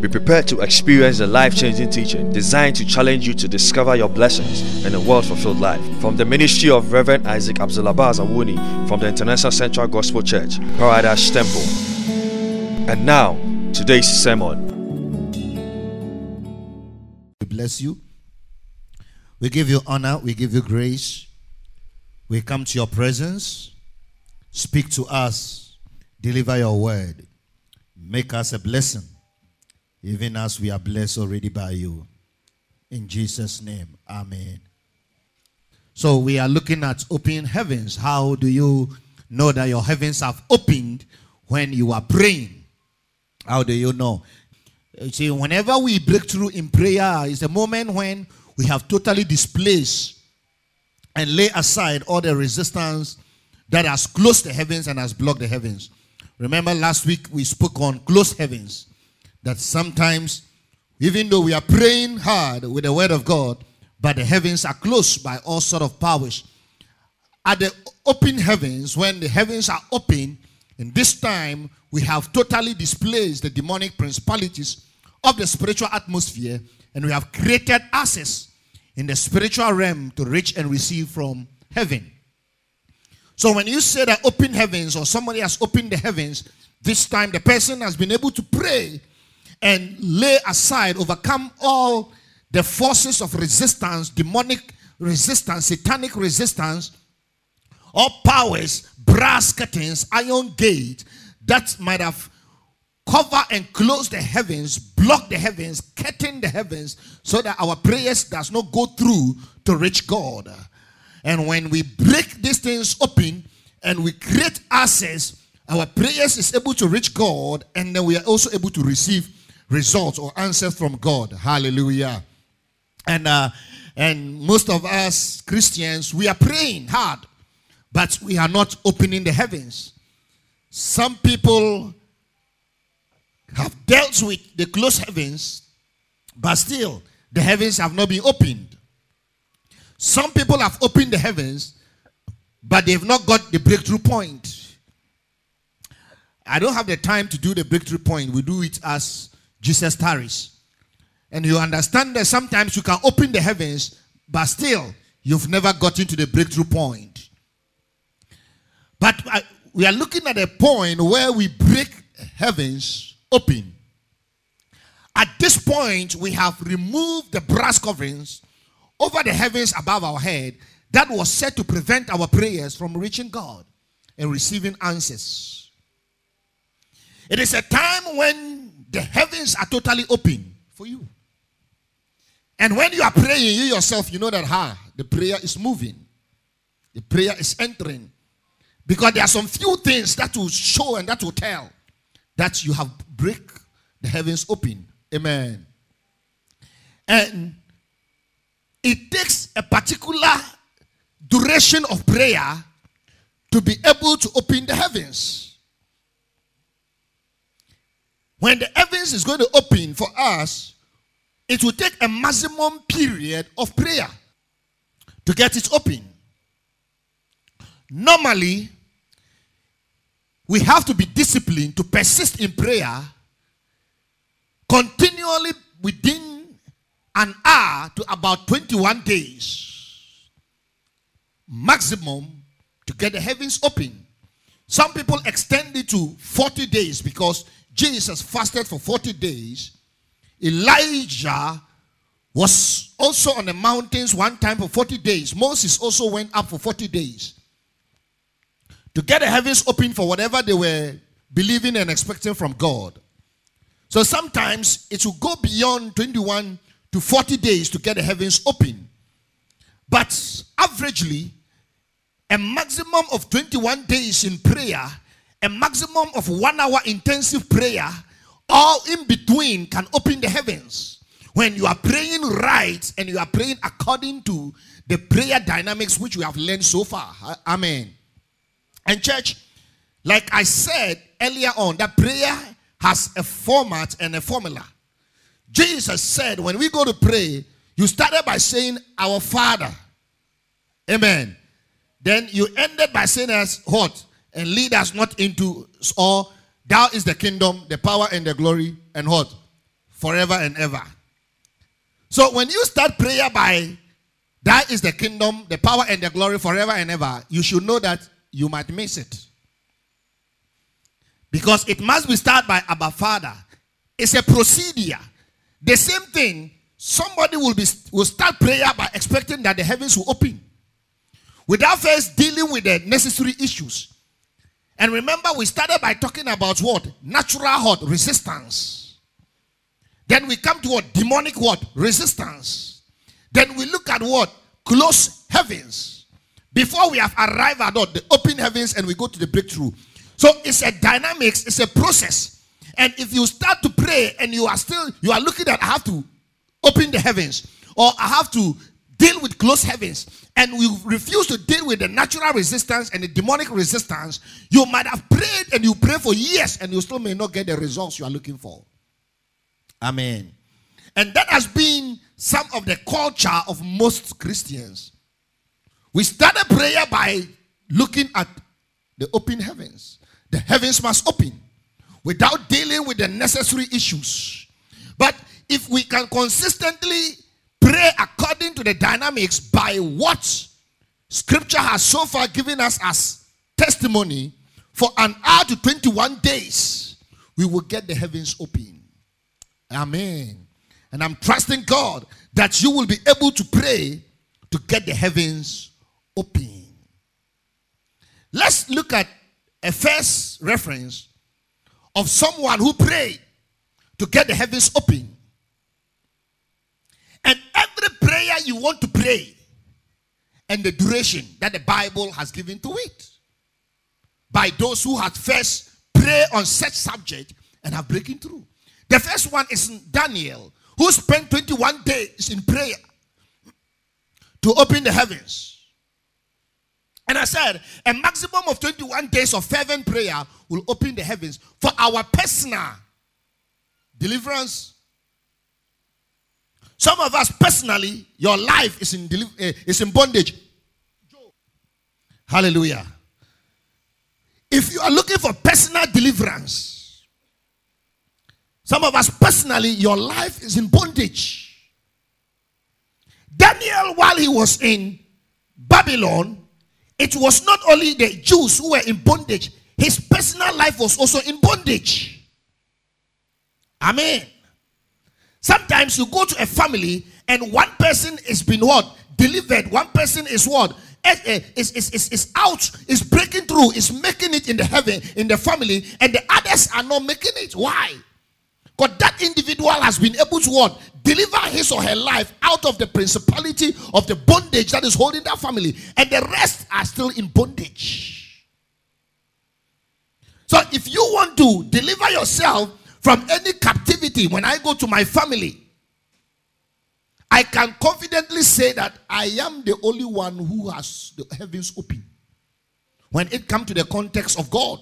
Be prepared to experience a life changing teaching designed to challenge you to discover your blessings in a world fulfilled life. From the ministry of Reverend Isaac Abdulabaz Awuni from the International Central Gospel Church, Paradise Temple. And now, today's sermon. We bless you. We give you honor. We give you grace. We come to your presence. Speak to us. Deliver your word. Make us a blessing even as we are blessed already by you. In Jesus' name, amen. So we are looking at open heavens. How do you know that your heavens have opened when you are praying? How do you know? You see, whenever we break through in prayer, is a moment when we have totally displaced and lay aside all the resistance that has closed the heavens and has blocked the heavens. Remember last week we spoke on closed heavens that sometimes, even though we are praying hard with the word of God, but the heavens are closed by all sort of powers. At the open heavens, when the heavens are open, in this time we have totally displaced the demonic principalities of the spiritual atmosphere, and we have created access in the spiritual realm to reach and receive from heaven. So when you say that open heavens or somebody has opened the heavens, this time the person has been able to pray and lay aside, overcome all the forces of resistance, demonic resistance, satanic resistance, all powers, brass curtains, iron gate that might have cover and close the heavens, block the heavens, curtain the heavens, so that our prayers does not go through to reach God. And when we break these things open and we create access, our prayers is able to reach God, and then we are also able to receive results or answers from God. Hallelujah. And uh, and most of us Christians, we are praying hard, but we are not opening the heavens. Some people have dealt with the closed heavens, but still the heavens have not been opened. Some people have opened the heavens, but they've not got the breakthrough point. I don't have the time to do the breakthrough point. We do it as Jesus tarries. And you understand that sometimes you can open the heavens, but still you've never gotten to the breakthrough point. But uh, we are looking at a point where we break heavens open. At this point, we have removed the brass coverings over the heavens above our head that was set to prevent our prayers from reaching God and receiving answers. It is a time when the heavens are totally open for you. And when you are praying, you yourself, you know that ha, the prayer is moving. The prayer is entering. Because there are some few things that will show and that will tell that you have break the heavens open. Amen. And it takes a particular duration of prayer to be able to open the heavens. When the heavens is going to open for us, it will take a maximum period of prayer to get it open. Normally, we have to be disciplined to persist in prayer continually within an hour to about 21 days. Maximum to get the heavens open. Some people extend it to 40 days because Jesus fasted for 40 days. Elijah was also on the mountains one time for 40 days. Moses also went up for 40 days to get the heavens open for whatever they were believing and expecting from God. So sometimes it will go beyond 21 to 40 days to get the heavens open. But averagely, a maximum of 21 days in prayer a maximum of one hour intensive prayer, all in between can open the heavens. When you are praying right and you are praying according to the prayer dynamics which we have learned so far. Amen. And, church, like I said earlier on, that prayer has a format and a formula. Jesus said, when we go to pray, you started by saying, Our Father. Amen. Then you ended by saying, As what? And lead us not into or thou is the kingdom, the power and the glory, and what? forever and ever. So when you start prayer by that is the kingdom, the power and the glory forever and ever, you should know that you might miss it. Because it must be started by Abba Father. It's a procedure. The same thing, somebody will be will start prayer by expecting that the heavens will open. Without first dealing with the necessary issues. And remember, we started by talking about what? Natural what? Resistance. Then we come to what? Demonic what? Resistance. Then we look at what? Close heavens. Before we have arrived at what? The open heavens and we go to the breakthrough. So it's a dynamics, it's a process. And if you start to pray and you are still, you are looking at, I have to open the heavens or I have to deal with closed heavens and we refuse to deal with the natural resistance and the demonic resistance, you might have prayed and you pray for years and you still may not get the results you are looking for. Amen. And that has been some of the culture of most Christians. We start a prayer by looking at the open heavens. The heavens must open without dealing with the necessary issues. But if we can consistently pray according the dynamics by what scripture has so far given us as testimony for an hour to 21 days, we will get the heavens open. Amen. And I'm trusting God that you will be able to pray to get the heavens open. Let's look at a first reference of someone who prayed to get the heavens open. Every prayer you want to pray and the duration that the Bible has given to it by those who had first prayed on such subject and have breaking through. The first one is Daniel, who spent 21 days in prayer to open the heavens. And I said, a maximum of 21 days of fervent prayer will open the heavens for our personal deliverance. Some of us personally, your life is in, deli- uh, is in bondage. Hallelujah. If you are looking for personal deliverance, some of us personally, your life is in bondage. Daniel, while he was in Babylon, it was not only the Jews who were in bondage, his personal life was also in bondage. Amen. Sometimes you go to a family and one person is being what? Delivered. One person is what? Eh, eh, is, is, is, is out, is breaking through, is making it in the heaven, in the family, and the others are not making it. Why? Because that individual has been able to what? Deliver his or her life out of the principality of the bondage that is holding that family. And the rest are still in bondage. So if you want to deliver yourself from any captivity, when I go to my family, I can confidently say that I am the only one who has the heavens open. When it comes to the context of God,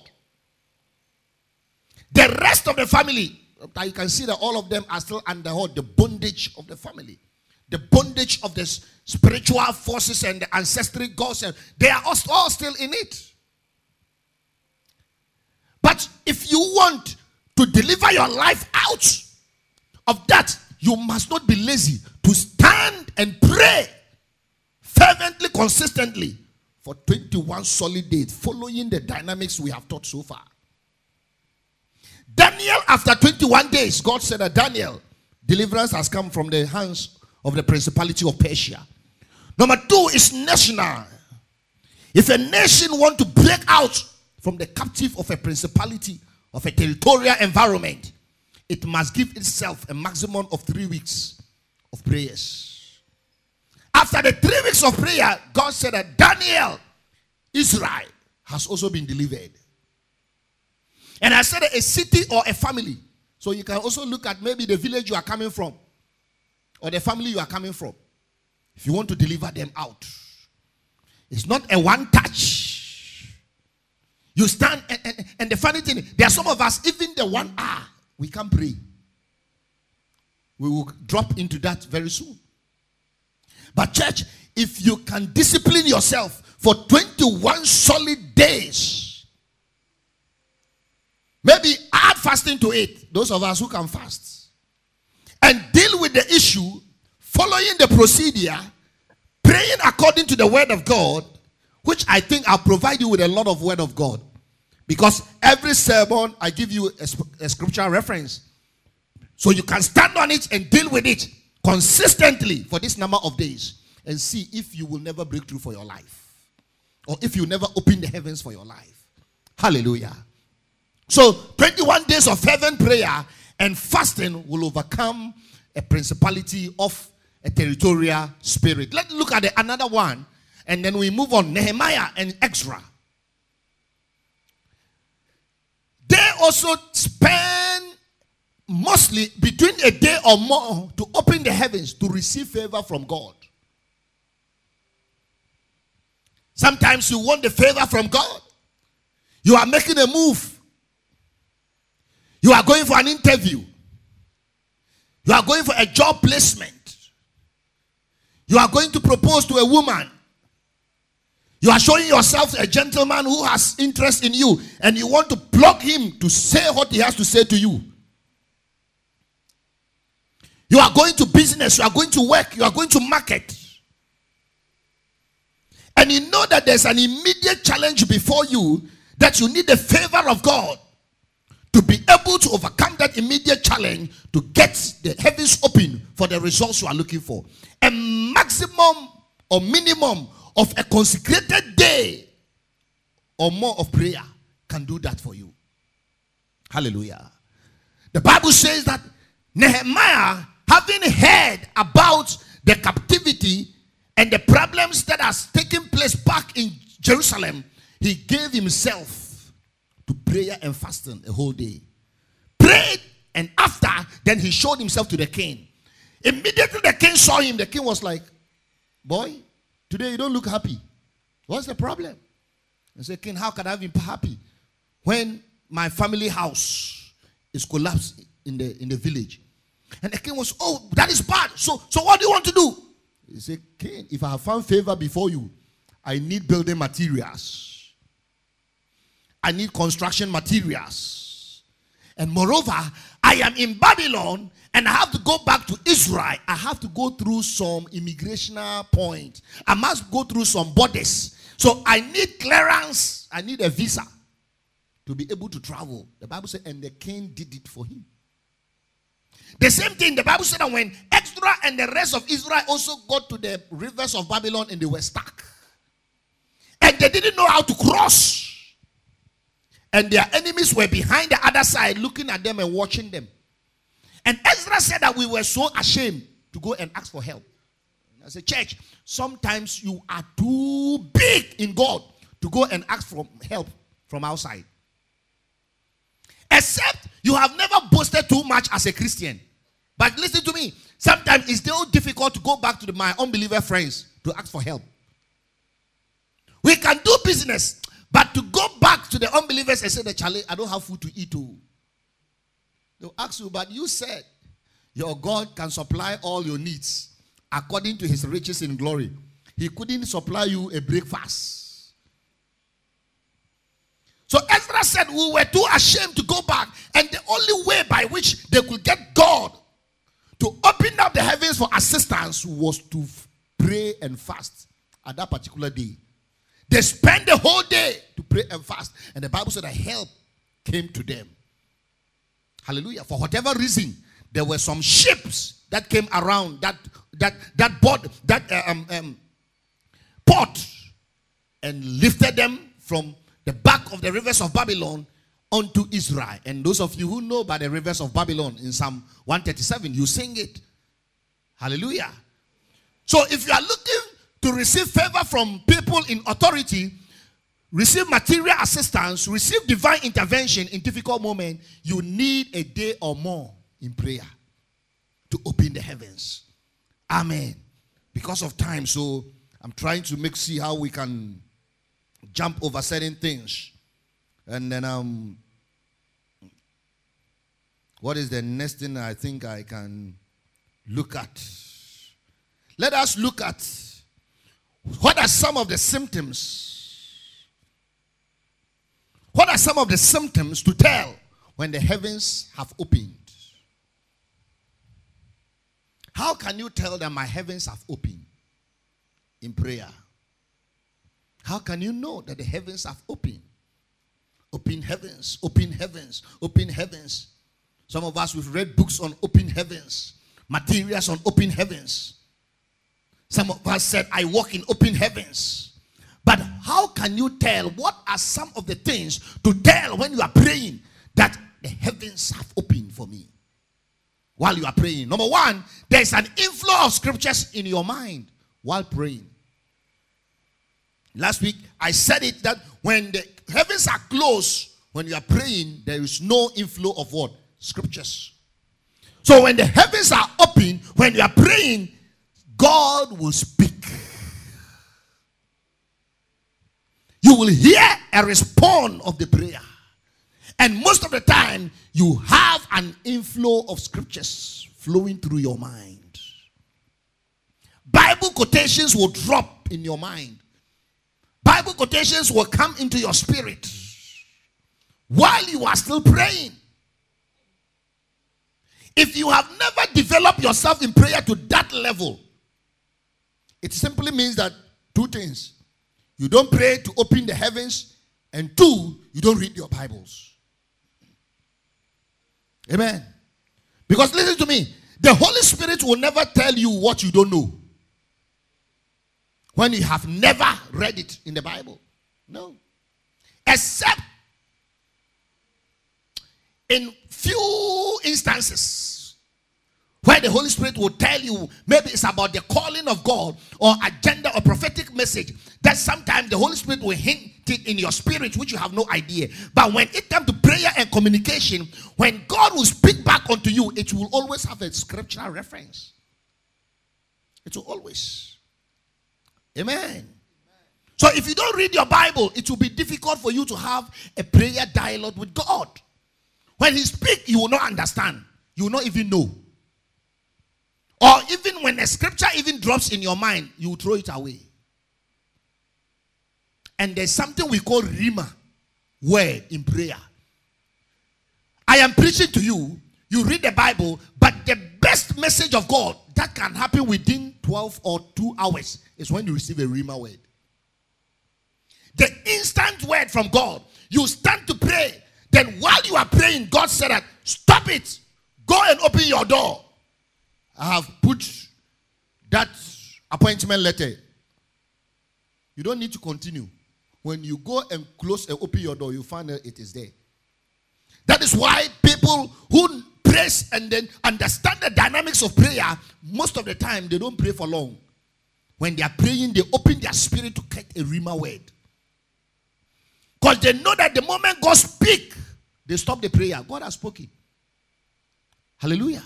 the rest of the family you can see that all of them are still under the bondage of the family, the bondage of the spiritual forces and the ancestral gods. And they are all still in it. But if you want to deliver your life out of that, you must not be lazy to stand and pray fervently, consistently for 21 solid days, following the dynamics we have taught so far. Daniel, after 21 days, God said that Daniel, deliverance has come from the hands of the principality of Persia. Number two is national. If a nation want to break out from the captive of a principality, of a territorial environment, it must give itself a maximum of three weeks of prayers. After the three weeks of prayer, God said that Daniel, Israel, has also been delivered. And I said a city or a family. So you can also look at maybe the village you are coming from or the family you are coming from. If you want to deliver them out, it's not a one touch. You stand, and, and, and the funny thing, there are some of us, even the one hour, we can't pray. We will drop into that very soon. But, church, if you can discipline yourself for 21 solid days, Maybe add fasting to it. Those of us who can fast. And deal with the issue, following the procedure, praying according to the word of God, which I think I'll provide you with a lot of word of God. Because every sermon, I give you a, a scripture reference. So you can stand on it and deal with it consistently for this number of days and see if you will never break through for your life or if you never open the heavens for your life. Hallelujah. So, 21 days of heaven prayer and fasting will overcome a principality of a territorial spirit. Let's look at the, another one and then we move on. Nehemiah and Ezra. They also spend mostly between a day or more to open the heavens to receive favor from God. Sometimes you want the favor from God. You are making a move. You are going for an interview. You are going for a job placement. You are going to propose to a woman. You are showing yourself a gentleman who has interest in you and you want to block him to say what he has to say to you. You are going to business, you are going to work, you are going to market. And you know that there's an immediate challenge before you that you need the favor of God to be able to overcome that immediate challenge to get the heavens open for the results you are looking for. A maximum or minimum of a consecrated day or more of prayer can do that for you. Hallelujah. The Bible says that Nehemiah having heard about the captivity and the problems that has taken place back in Jerusalem, he gave himself to prayer and fasting a whole day. Prayed, and after, then he showed himself to the king. Immediately the king saw him, the king was like, Boy, today you don't look happy. What's the problem? I said, King, how can I be happy when my family house is collapsed in the in the village? And the king was, Oh, that is bad. So, so what do you want to do? He said, King, if I have found favor before you, I need building materials. I need construction materials. And moreover, I am in Babylon and I have to go back to Israel. I have to go through some immigration point. I must go through some borders. So I need clearance. I need a visa to be able to travel. The Bible said, and the king did it for him. The same thing, the Bible said that when Ezra and the rest of Israel also got to the rivers of Babylon and they were stuck. And they didn't know how to cross. And their enemies were behind the other side looking at them and watching them. And Ezra said that we were so ashamed to go and ask for help. I said, Church, sometimes you are too big in God to go and ask for help from outside. Except you have never boasted too much as a Christian. But listen to me. Sometimes it's still difficult to go back to the, my unbeliever friends to ask for help. We can do business, but to go back to the unbelievers and say, the Charlie, I don't have food to eat. Too. Oh. They'll ask you, but you said your God can supply all your needs according to his riches in glory. He couldn't supply you a breakfast. So Ezra said, We were too ashamed to go back. And the only way by which they could get God to open up the heavens for assistance was to pray and fast at that particular day. They spent the whole day to pray and fast. And the Bible said that help came to them. Hallelujah. For whatever reason, there were some ships that came around that that that bought that uh, um, um, port and lifted them from the back of the rivers of Babylon unto Israel. And those of you who know by the rivers of Babylon in Psalm 137, you sing it. Hallelujah. So if you are looking to receive favor from people in authority, receive material assistance, receive divine intervention in difficult moments, you need a day or more in prayer to open the heavens. Amen. Because of time, so I'm trying to make see how we can jump over certain things. And then um what is the next thing I think I can look at? Let us look at what are some of the symptoms? What are some of the symptoms to tell when the heavens have opened? How can you tell that my heavens have opened in prayer? How can you know that the heavens have opened? Open heavens, open heavens, open heavens. Some of us, we've read books on open heavens, materials on open heavens. Some of us said, I walk in open heavens. But how can you tell? What are some of the things to tell when you are praying that the heavens have opened for me? While you are praying. Number one, there's an inflow of scriptures in your mind while praying. Last week, I said it that when the heavens are closed, when you are praying, there is no inflow of what? Scriptures. So when the heavens are open, when you are praying, God will speak. You will hear a response of the prayer. And most of the time, you have an inflow of scriptures flowing through your mind. Bible quotations will drop in your mind. Bible quotations will come into your spirit while you are still praying. If you have never developed yourself in prayer to that level, it simply means that two things. You don't pray to open the heavens, and two, you don't read your Bibles. Amen. Because listen to me, the Holy Spirit will never tell you what you don't know when you have never read it in the Bible. No. Except in few instances where the Holy Spirit will tell you maybe it's about the calling of God or agenda or prophetic message that sometimes the Holy Spirit will hint it in your spirit which you have no idea. But when it comes to prayer and communication, when God will speak back unto you, it will always have a scriptural reference. It will always. Amen. So if you don't read your Bible, it will be difficult for you to have a prayer dialogue with God. When He speaks, you will not understand. You will not even know. Or even when a scripture even drops in your mind, you throw it away. And there's something we call rhema, word in prayer. I am preaching to you. You read the Bible, but the best message of God that can happen within 12 or 2 hours is when you receive a Rhema word. The instant word from God, you stand to pray. Then while you are praying, God said that, stop it. Go and open your door. I have put that appointment letter. You don't need to continue. When you go and close and open your door, you find that it is there. That is why people who praise and then understand the dynamics of prayer, most of the time they don't pray for long. When they are praying, they open their spirit to get a rhema word. Because they know that the moment God speak, they stop the prayer. God has spoken. Hallelujah.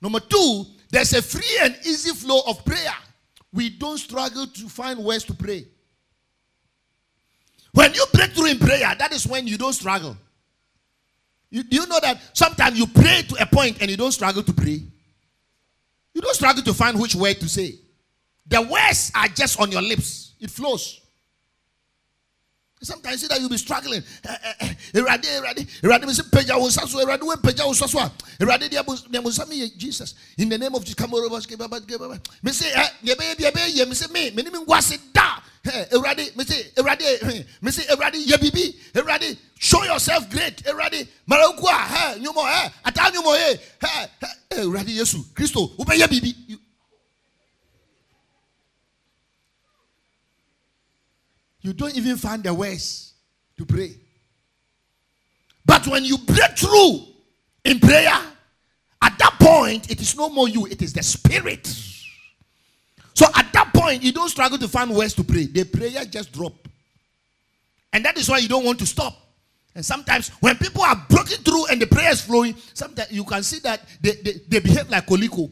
Number two, there's a free and easy flow of prayer. We don't struggle to find ways to pray. When you break through in prayer, that is when you don't struggle. You, do you know that sometimes you pray to a point and you don't struggle to pray? You don't struggle to find which word to say. The words are just on your lips, it flows. Sometimes you that you'll be struggling. Erade, erade, erade, me say peja wo saso, erade we peja wo saso. Erade dia dia mo Jesus. In the name of Jesus, come over, baba. Me say, eh, ye be ye be ye me say me, me ni me ngwase da. Erade, me say, erade, me say, erade, ye bibi, show yourself great. Erade, marakua, eh, nyumo, eh, ata nyumo, eh, eh, erade Yesu, ube ye bibi. You don't even find the words to pray. But when you break through in prayer, at that point, it is no more you, it is the spirit. So at that point, you don't struggle to find words to pray. The prayer just drop. And that is why you don't want to stop. And sometimes when people are broken through and the prayer is flowing, sometimes you can see that they, they, they behave like Koliko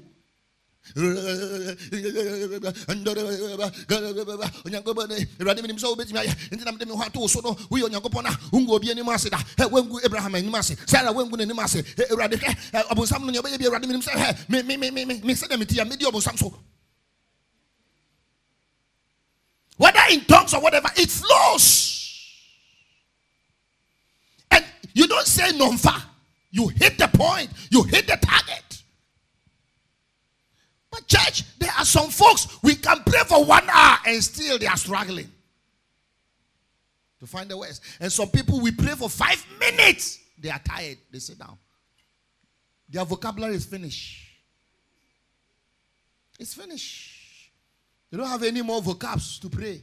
whether in tongues or whatever it flows. And you don't say non you hit the point. You hit the target But church, there are some folks we can pray for one hour and still they are struggling to find the words. And some people we pray for five minutes, they are tired, they sit down. Their vocabulary is finished. It's finished. They don't have any more vocabs to pray.